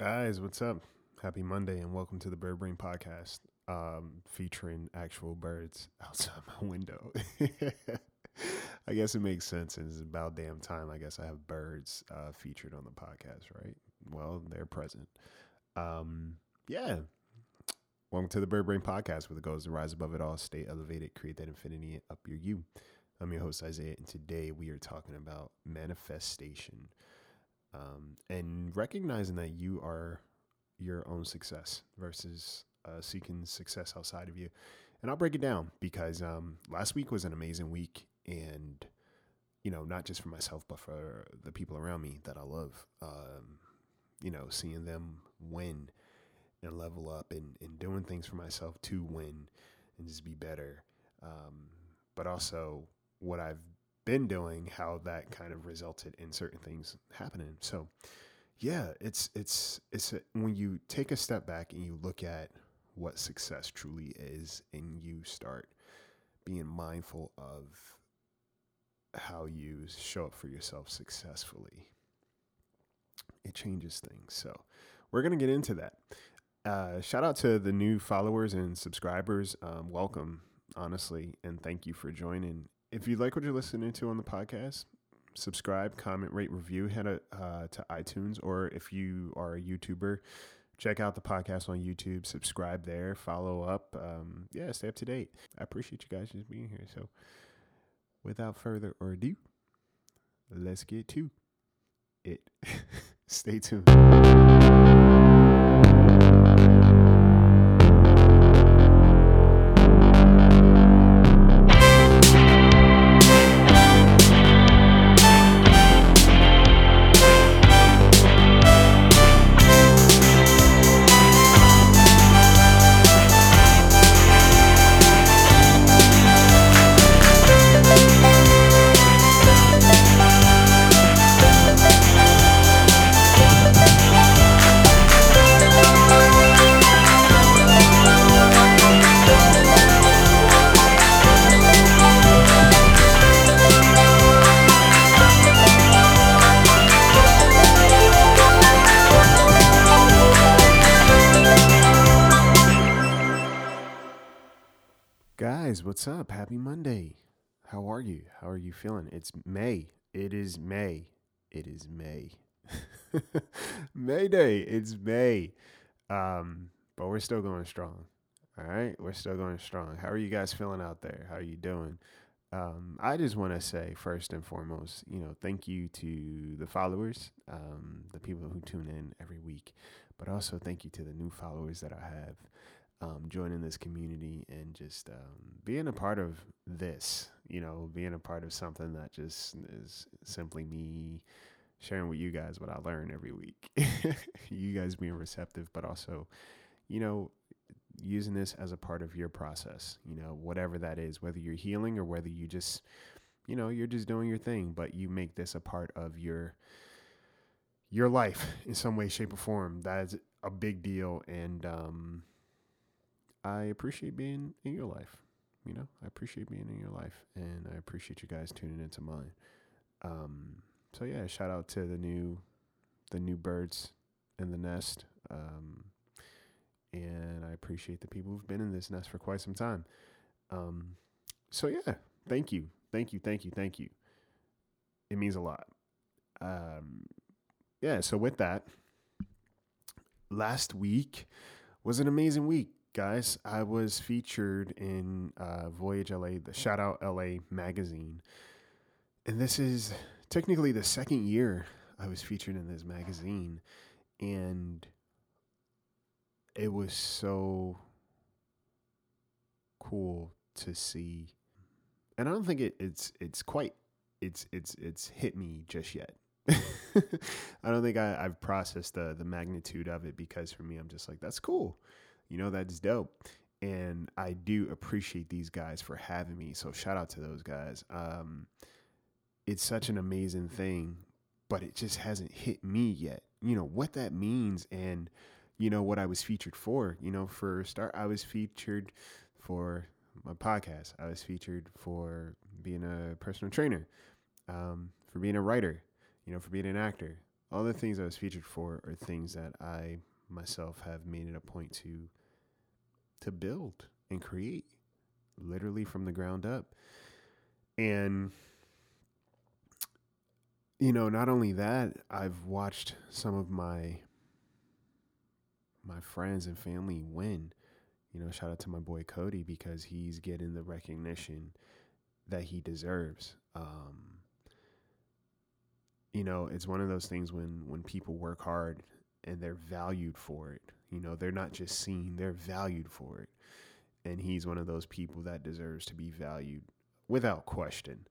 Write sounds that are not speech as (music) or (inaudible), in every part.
Guys, what's up? Happy Monday and welcome to the Bird Brain Podcast, um, featuring actual birds (laughs) outside my window. (laughs) I guess it makes sense, and it's about damn time. I guess I have birds uh, featured on the podcast, right? Well, they're present. Um, yeah. Welcome to the Bird Brain Podcast, where the goal is to rise above it all, stay elevated, create that infinity, up your you. I'm your host Isaiah, and today we are talking about manifestation um, and recognizing that you are your own success versus uh, seeking success outside of you. And I'll break it down because um, last week was an amazing week, and you know, not just for myself, but for the people around me that I love. Um, you know, seeing them win and level up and, and doing things for myself to win and just be better. Um, but also what I've been doing, how that kind of resulted in certain things happening. So, yeah, it's it's it's a, when you take a step back and you look at what success truly is, and you start being mindful of how you show up for yourself successfully, it changes things. So, we're gonna get into that. Uh, shout out to the new followers and subscribers. Um, welcome, honestly, and thank you for joining if you like what you're listening to on the podcast, subscribe, comment, rate, review, head uh, to iTunes, or if you are a YouTuber, check out the podcast on YouTube, subscribe there, follow up. Um, yeah, stay up to date. I appreciate you guys just being here. So, without further ado, let's get to it. (laughs) stay tuned. What's up? Happy Monday. How are you? How are you feeling? It's May. It is May. It is May. (laughs) May Day. It's May. Um, but we're still going strong. All right. We're still going strong. How are you guys feeling out there? How are you doing? Um, I just want to say, first and foremost, you know, thank you to the followers, um, the people who tune in every week, but also thank you to the new followers that I have um, joining this community and just um, being a part of this, you know, being a part of something that just is simply me sharing with you guys what I learn every week. (laughs) you guys being receptive, but also, you know, using this as a part of your process, you know, whatever that is, whether you're healing or whether you just, you know, you're just doing your thing, but you make this a part of your your life in some way, shape, or form. That is a big deal. And um, I appreciate being in your life. You know, I appreciate being in your life, and I appreciate you guys tuning into mine. Um, so yeah, shout out to the new, the new birds in the nest. Um, and I appreciate the people who've been in this nest for quite some time. Um, so yeah, thank you, thank you, thank you, thank you. It means a lot. Um, yeah. So with that, last week was an amazing week guys, I was featured in uh, Voyage LA, the Shout Out LA magazine. And this is technically the second year I was featured in this magazine. And it was so cool to see. And I don't think it, it's it's quite it's it's it's hit me just yet. (laughs) I don't think I, I've processed the the magnitude of it because for me I'm just like, that's cool you know, that's dope. And I do appreciate these guys for having me. So shout out to those guys. Um, it's such an amazing thing, but it just hasn't hit me yet. You know, what that means and, you know, what I was featured for. You know, for start, I was featured for my podcast. I was featured for being a personal trainer, um, for being a writer, you know, for being an actor. all the things I was featured for are things that I myself have made it a point to to build and create literally from the ground up. And you know, not only that, I've watched some of my my friends and family win. You know, shout out to my boy Cody because he's getting the recognition that he deserves. Um, you know, it's one of those things when when people work hard and they're valued for it. You know, they're not just seen, they're valued for it. And he's one of those people that deserves to be valued without question.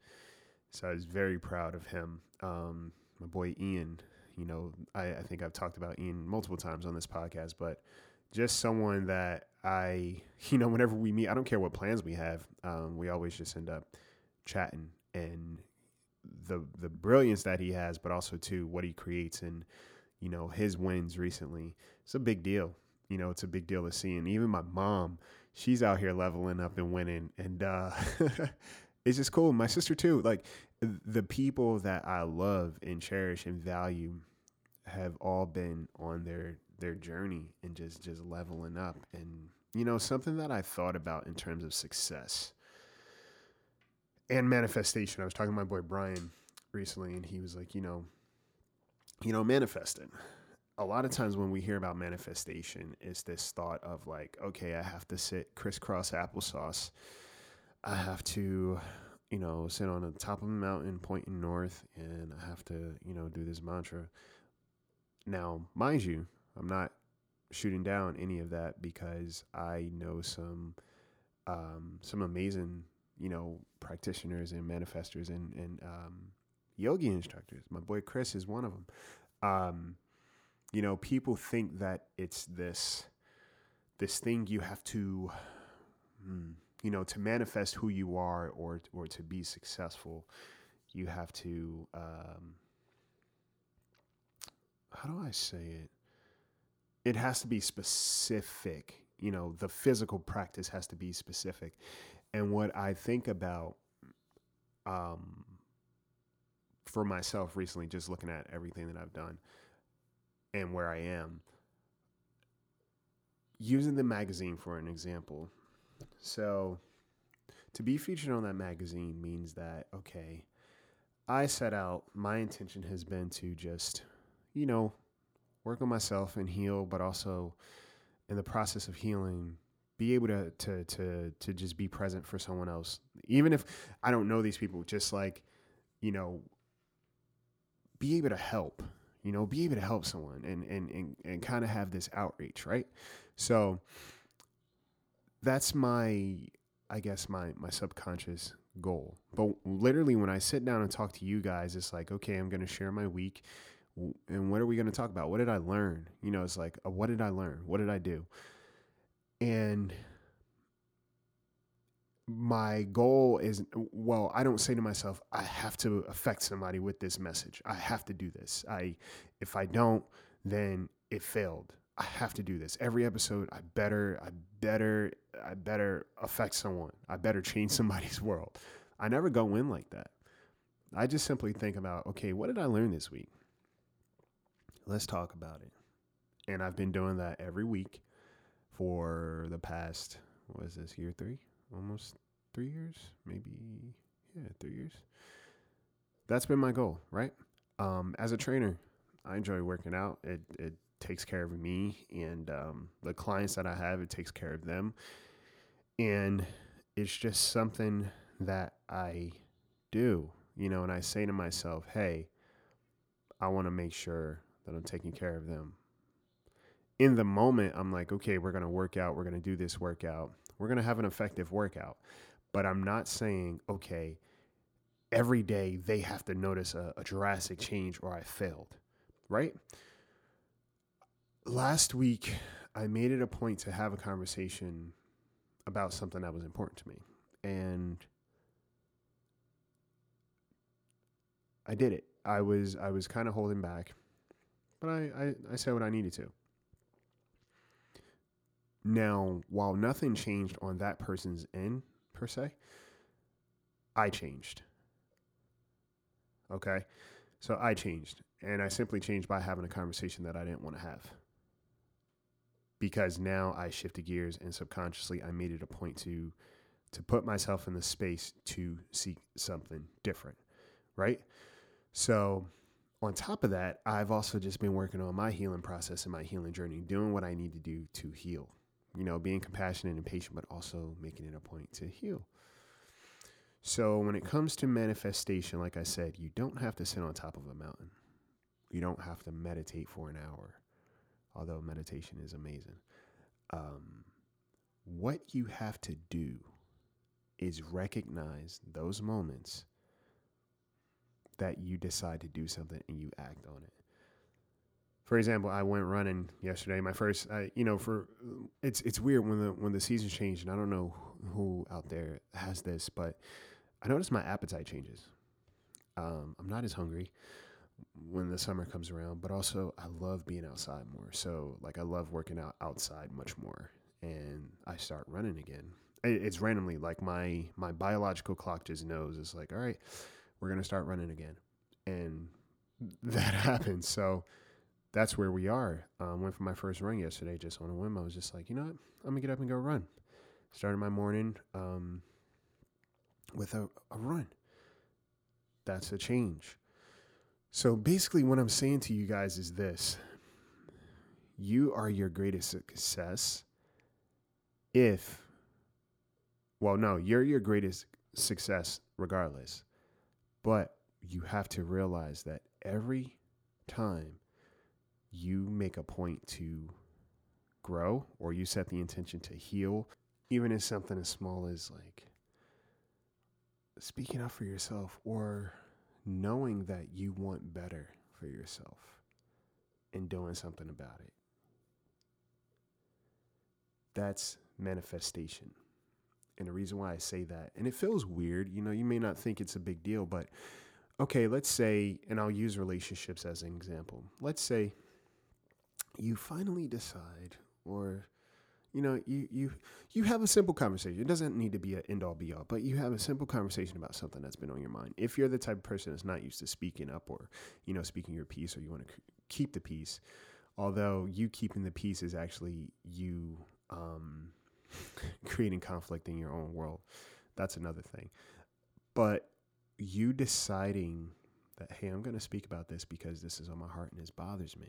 So I was very proud of him. Um, my boy Ian, you know, I, I think I've talked about Ian multiple times on this podcast, but just someone that I, (laughs) you know, whenever we meet, I don't care what plans we have, um, we always just end up chatting and the the brilliance that he has, but also too what he creates and you know his wins recently. It's a big deal. You know, it's a big deal to see. And even my mom, she's out here leveling up and winning, and uh, (laughs) it's just cool. My sister too. Like the people that I love and cherish and value have all been on their their journey and just just leveling up and you know something that I thought about in terms of success and manifestation. I was talking to my boy Brian recently, and he was like, you know, you know, manifesting. A lot of times when we hear about manifestation, it's this thought of like, okay, I have to sit crisscross applesauce. I have to, you know, sit on the top of a mountain pointing north, and I have to, you know, do this mantra. Now, mind you, I'm not shooting down any of that because I know some um, some amazing you know, practitioners and manifestors and, and um, yogi instructors. My boy Chris is one of them. Um, you know, people think that it's this this thing you have to, hmm, you know, to manifest who you are or or to be successful, you have to. Um, how do I say it? It has to be specific. You know, the physical practice has to be specific. And what I think about um, for myself recently, just looking at everything that I've done and where I am, using the magazine for an example. So, to be featured on that magazine means that, okay, I set out, my intention has been to just, you know, work on myself and heal, but also in the process of healing, be able to to to to just be present for someone else even if i don't know these people just like you know be able to help you know be able to help someone and and and, and kind of have this outreach right? So that's my i guess my my subconscious goal. But literally when i sit down and talk to you guys it's like okay i'm going to share my week and what are we going to talk about? What did i learn? You know it's like uh, what did i learn? What did i do? And my goal is well i don't say to myself i have to affect somebody with this message. I have to do this. I if i don't then it failed. I have to do this. Every episode i better i better i better affect someone. I better change (laughs) somebody's world. I never go in like that. I just simply think about okay what did i learn this week? Let's talk about it. And i've been doing that every week for the past what is this year three almost three years maybe yeah three years. That's been my goal right? Um, as a trainer i enjoy working out. It, it takes care of me and um, the clients that i have it takes care of them. And it's just something that i do you know and i say to myself hey i want to make sure that i'm taking care of them. In the moment, I'm like, okay, we're going to work out. We're going to do this workout. We're going to have an effective workout. But I'm not saying, okay, every day they have to notice a, a drastic change or I failed, right? Last week, I made it a point to have a conversation about something that was important to me. And I did it. I was I was kind of holding back, but I, I, I said what I needed to. Now, while nothing changed on that person's end per se, I changed. Okay? So I changed. And I simply changed by having a conversation that I didn't want to have. Because now I shifted gears and subconsciously I made it a point to to put myself in the space to seek something different, right? So, on top of that, I've also just been working on my healing process and my healing journey, doing what I need to do to heal. You know, being compassionate and patient, but also making it a point to heal. So, when it comes to manifestation, like I said, you don't have to sit on top of a mountain. You don't have to meditate for an hour, although meditation is amazing. Um, what you have to do is recognize those moments that you decide to do something and you act on it. For example, I went running yesterday. My first, I, you know, for it's it's weird when the when the season changed, and I don't know who out there has this, but I noticed my appetite changes. Um, I'm not as hungry when the summer comes around, but also I love being outside more. So like I love working out outside much more, and I start running again. It's randomly like my my biological clock just knows it's like all right we're to start running again. And (laughs) that happens. So that's where we are. Um, went for my first run yesterday just on a whim. I was just like, you know what? I'm to get up and go run. Started my morning um, with a, a run. That's a change. So basically, what I'm saying to you guys is this you are your greatest success if, well, no, you're your greatest success regardless. But you have to realize that every time you make a point to grow or you set the intention to heal, even if something as small as like speaking up for yourself or knowing that you want better for yourself and doing something about it. That's manifestation. And the reason why I say that, and it feels weird, you know, you may not think it's a big deal, but okay, let's say, and I'll use relationships as an example. Let's say you finally decide, or you know, you you you have a simple conversation. It doesn't need to be an end all be all, but you have a simple conversation about something that's been on your mind. If you're the type of person that's not used to speaking up or you know speaking your piece, or you want to keep the peace, although you keeping the peace is actually you um, (laughs) creating conflict in your own world. That's another thing. But you deciding that, hey, I'm going to speak about this because this is on my heart and this bothers me.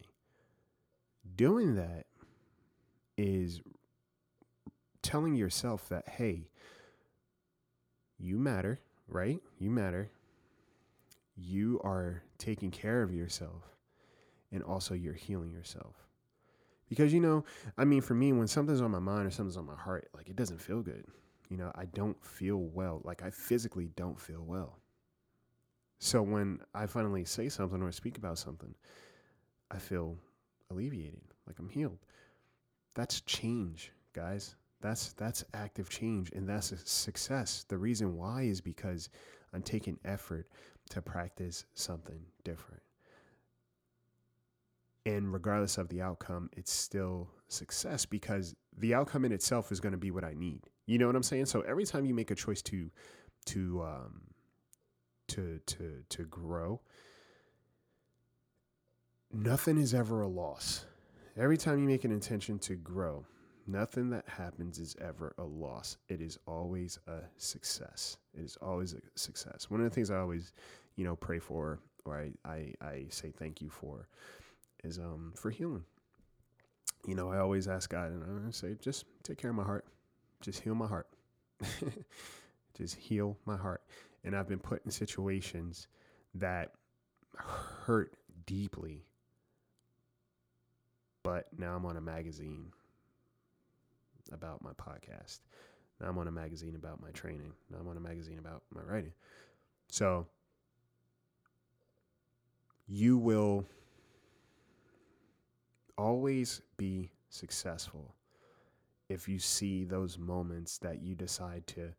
Doing that is telling yourself that, hey, you matter, right? You matter. You are taking care of yourself and also you're healing yourself. Because, you know, I mean, for me, when something's on my mind or something's on my heart, like it doesn't feel good. You know, I don't feel well. Like I physically don't feel well. So when I finally say something or speak about something, I feel alleviated, like I'm healed. That's change, guys. That's that's active change and that's success. The reason why is because I'm taking effort to practice something different and regardless of the outcome it's still success because the outcome in itself is going to be what i need you know what i'm saying so every time you make a choice to to um to to to grow nothing is ever a loss every time you make an intention to grow nothing that happens is ever a loss it is always a success it is always a success one of the things i always you know pray for or i i, I say thank you for is um for healing. You know, I always ask God and I say, just take care of my heart. Just heal my heart. (laughs) just heal my heart. And I've been put in situations that hurt deeply. But now I'm on a magazine about my podcast. Now I'm on a magazine about my training. Now I'm on a magazine about my writing. So you will always be successful if you see those moments that you decide to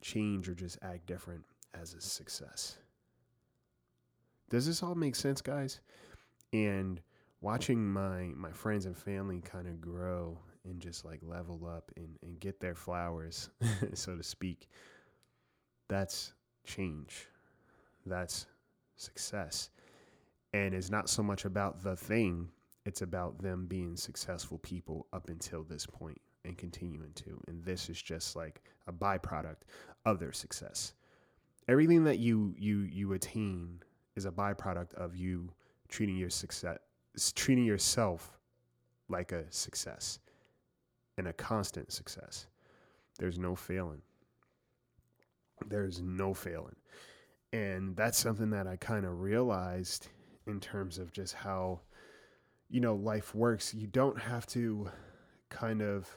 change or just act different as a success. Does this all make sense, guys? And watching my my friends and family kind of grow and just like level up and, and get their flowers, (laughs) so to speak, that's change. That's success. And it's not so much about the thing, it's about them being successful people up until this point and continuing to. And this is just like a byproduct of their success. Everything that you you you attain is a byproduct of you treating your success treating yourself like a success and a constant success. There's no failing. There's no failing. And that's something that I kind of realized in terms of just how, you know, life works. You don't have to kind of,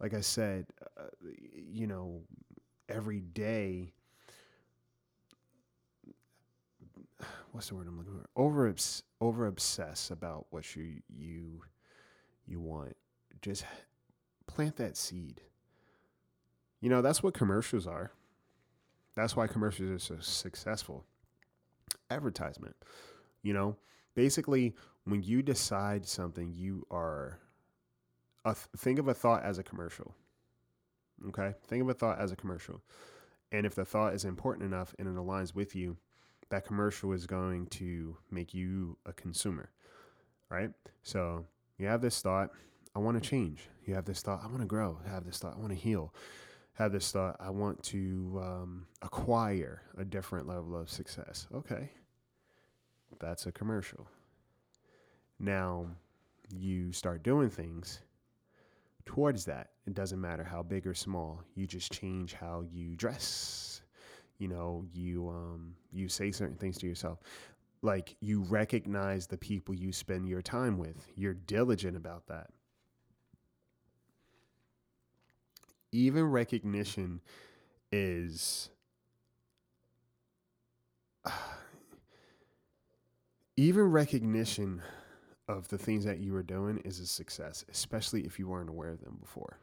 like I said, uh, you know, every day. What's the word I'm looking for? Over over obsess about what you you you want. Just plant that seed. You know, that's what commercials are. That's why commercials are so successful. Advertisement. You know, basically, when you decide something, you are. A th- think of a thought as a commercial. Okay? Think of a thought as a commercial. And if the thought is important enough and it aligns with you, that commercial is going to make you a consumer. Right? So you have this thought, I want to change. You have this thought, I want to grow. You have this thought, I want to heal have this thought I want to um, acquire a different level of success. Okay. That's a commercial. Now you start doing things towards that. It doesn't matter how big or small. You just change how you dress. You know, you um, you say certain things to yourself. Like you recognize the people you spend your time with. You're diligent about that. even recognition is (sighs) even recognition of the things that you are doing is a success, especially if you weren't aware of them before.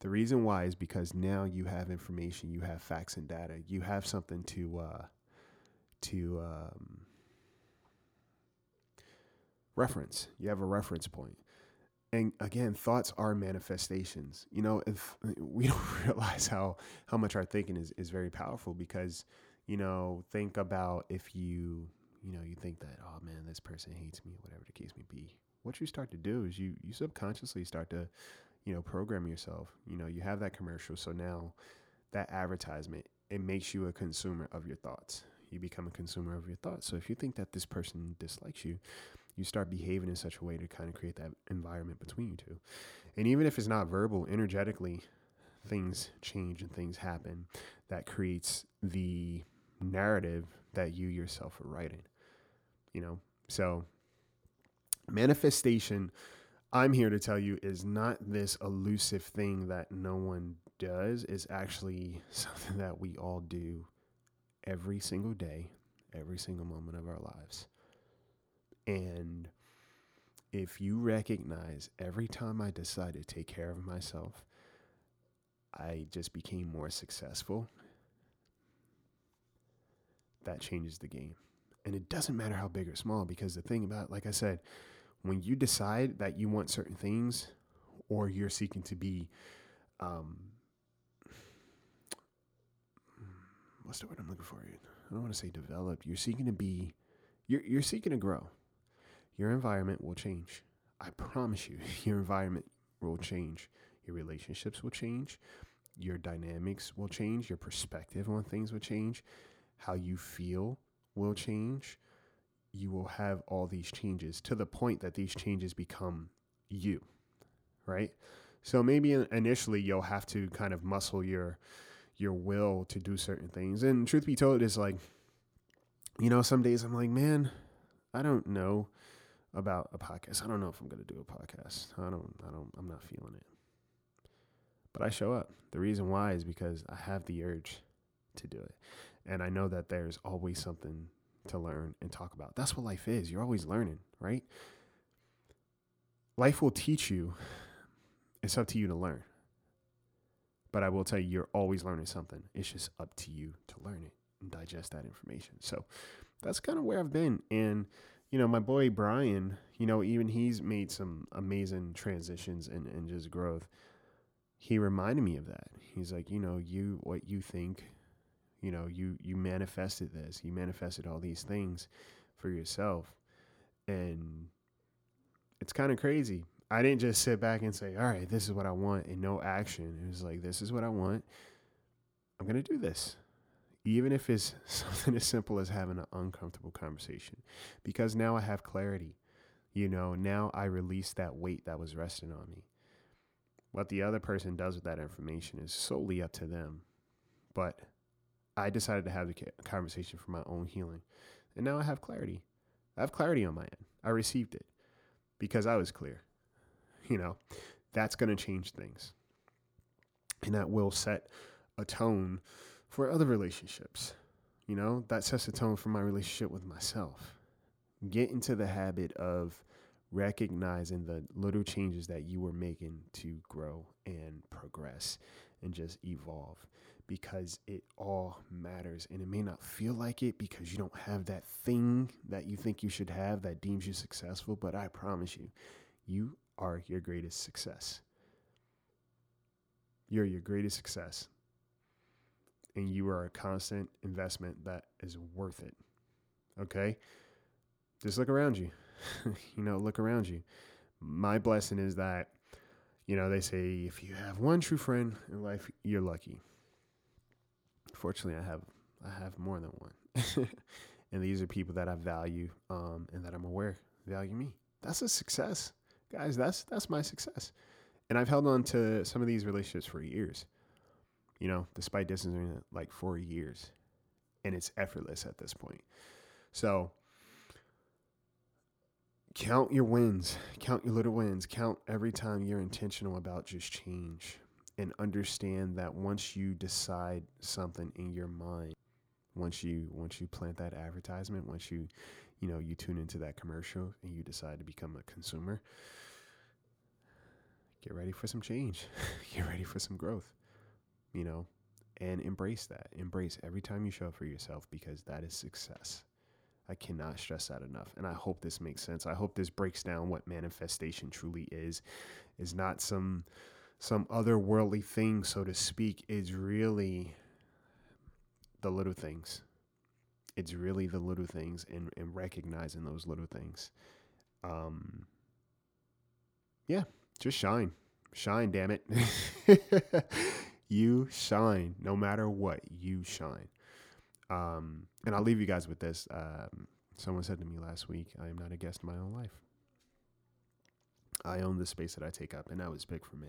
The reason why is because now you have information, you have facts and data, you have something to uh, to um, reference. You have a reference point. and again thoughts are manifestations you know if (laughs) we don't (laughs) realize how how much our thinking is is very powerful because you know think about if you you know you think that oh man this person hates me whatever the case may be what you start to do is you you subconsciously start to you know program yourself you know you have that commercial so now that advertisement it makes you a consumer of your thoughts you become a consumer of your thoughts so if you think that this person dislikes you you start behaving in such a way to kind of create that environment between you two. And even if it's not verbal, energetically, things change and things happen that creates the narrative that you yourself are writing. You know, so manifestation, I'm here to tell you, is not this elusive thing that no one does. It's actually (laughs) something that we all do every single day, every single moment of our lives. And if you recognize every time I decided to take care of myself, I just became more successful, that changes the game. And it doesn't matter how big or small, because the thing about, like I said, when you decide that you want certain things or you're seeking to be, um, what's the word I'm looking for? I don't want to say developed. You're seeking to be, you're, you're seeking to grow your environment will change. I promise you, (laughs) your environment will change. Your relationships will change. Your dynamics will change. Your perspective on things will change. How you feel will change. You will have all these changes to the point that these changes become you, right? So maybe initially you'll have to kind of muscle your your will to do certain things. And truth be told, it's like, you know, some days I'm like, man, I don't know about a podcast. I don't know if I'm to do a podcast. I don't, I don't, I'm not feeling it. But I show up. The reason why is because I have the urge to do it. And I know that there's always something to learn and talk about. That's what life is. You're always learning, right? Life will teach you. It's up to you to learn. But I will tell you, you're always learning something. It's just up to you to learn it and digest that information. So that's kind of where I've been. And you know, my boy Brian, you know, even he's made some amazing transitions and, and just growth. He reminded me of that. He's like, you know, you what you think, you know, you you manifested this, you manifested all these things, for yourself. And it's kind of crazy. I didn't just sit back and say, all right, this is what I want and no action. It was like, this is what I want. I'm going to do this. Even if it's (laughs) something as simple as having an uncomfortable conversation, because now I have clarity. You know, now I release that weight that was resting on me. What the other person does with that information is solely up to them. But I decided to have the conversation for my own healing. And now I have clarity. I have clarity on my end. I received it because I was clear. (laughs) You know, that's going to change things. And that will set a tone for other relationships. You know, that sets a tone for my relationship with myself. Get into the habit of recognizing the little changes that you were making to grow and progress and just evolve because it all matters. And it may not feel like it because you don't have that thing that you think you should have that deems you successful. But I promise you, you are your greatest success. You're your greatest success. And you are a constant investment that is worth it. Okay? Just look around you. (laughs) you know, look around you. My blessing is that, you know, they say if you have one true friend in life, you're lucky. Fortunately, I have I have more than one, (laughs) and these are people that I value um, and that I'm aware value me. That's a success, guys. That's that's my success, and I've held on to some of these relationships for years. You know, despite distancing like four years, and it's effortless at this point. So count your wins, count your little wins, count every time you're intentional about just change and understand that once you decide something in your mind, once you once you plant that advertisement, once you you know you tune into that commercial and you decide to become a consumer, get ready for some change. (laughs) get ready for some growth. You know, and embrace that. Embrace every time you show up for yourself because that is success. I cannot stress that enough. And I hope this makes sense. I hope this breaks down what manifestation truly is. Is not some some otherworldly thing, so to speak, is really the little things. It's really the little things and, and recognizing those little things. Um, yeah, just shine. Shine, damn it. (laughs) you shine. No matter what, you shine. Um, and I'll leave you guys with this. Um, someone said to me last week, I am not a guest in my own life. I own the space that I take up, and that was big for me.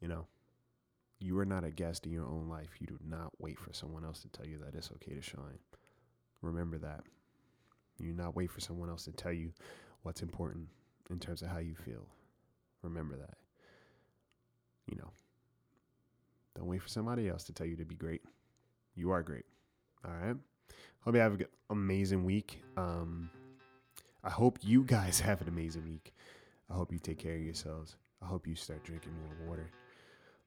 You know, you are not a guest in your own life. You do not wait for someone else to tell you that it's okay to shine. Remember that. You do not wait for someone else to tell you what's important in terms of how you feel. Remember that. You know, don't wait for somebody else to tell you to be great. You are great. All right. Hope you have an amazing week. Um, I hope you guys (laughs) have an amazing week. I hope you take care of yourselves. I hope you start drinking more water.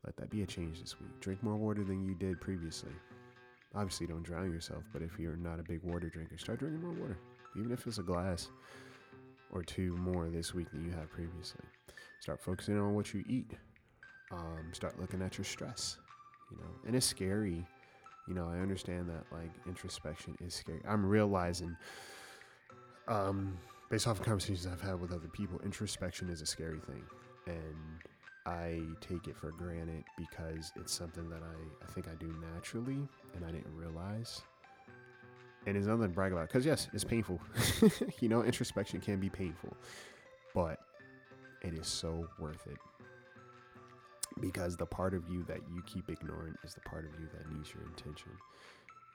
Let that be a change this week. Drink more water than you did previously. Obviously, don't drown yourself, but if you're not a big water drinker, start drinking more water, even if it's a glass or two more this week than you have previously. Start focusing on what you eat. Um, start looking at your stress. You know, and it's scary. You know, I understand that like introspection is scary. I'm realizing, um, based off of conversations I've had with other people, introspection is a scary thing, and I take it for granted because it's something that I, I think I do naturally and I didn't realize. And it's nothing to brag about because, yes, it's painful. (laughs) you know, introspection can be painful, but it is so worth it because the part of you that you keep ignoring is the part of you that needs your attention.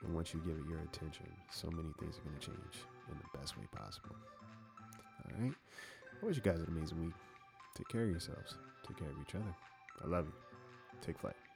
And once you give it your attention, so many things are going to change in the best way possible. All right. I wish you guys an amazing week. Take care of yourselves. Take care of each other. I love you. Take flight.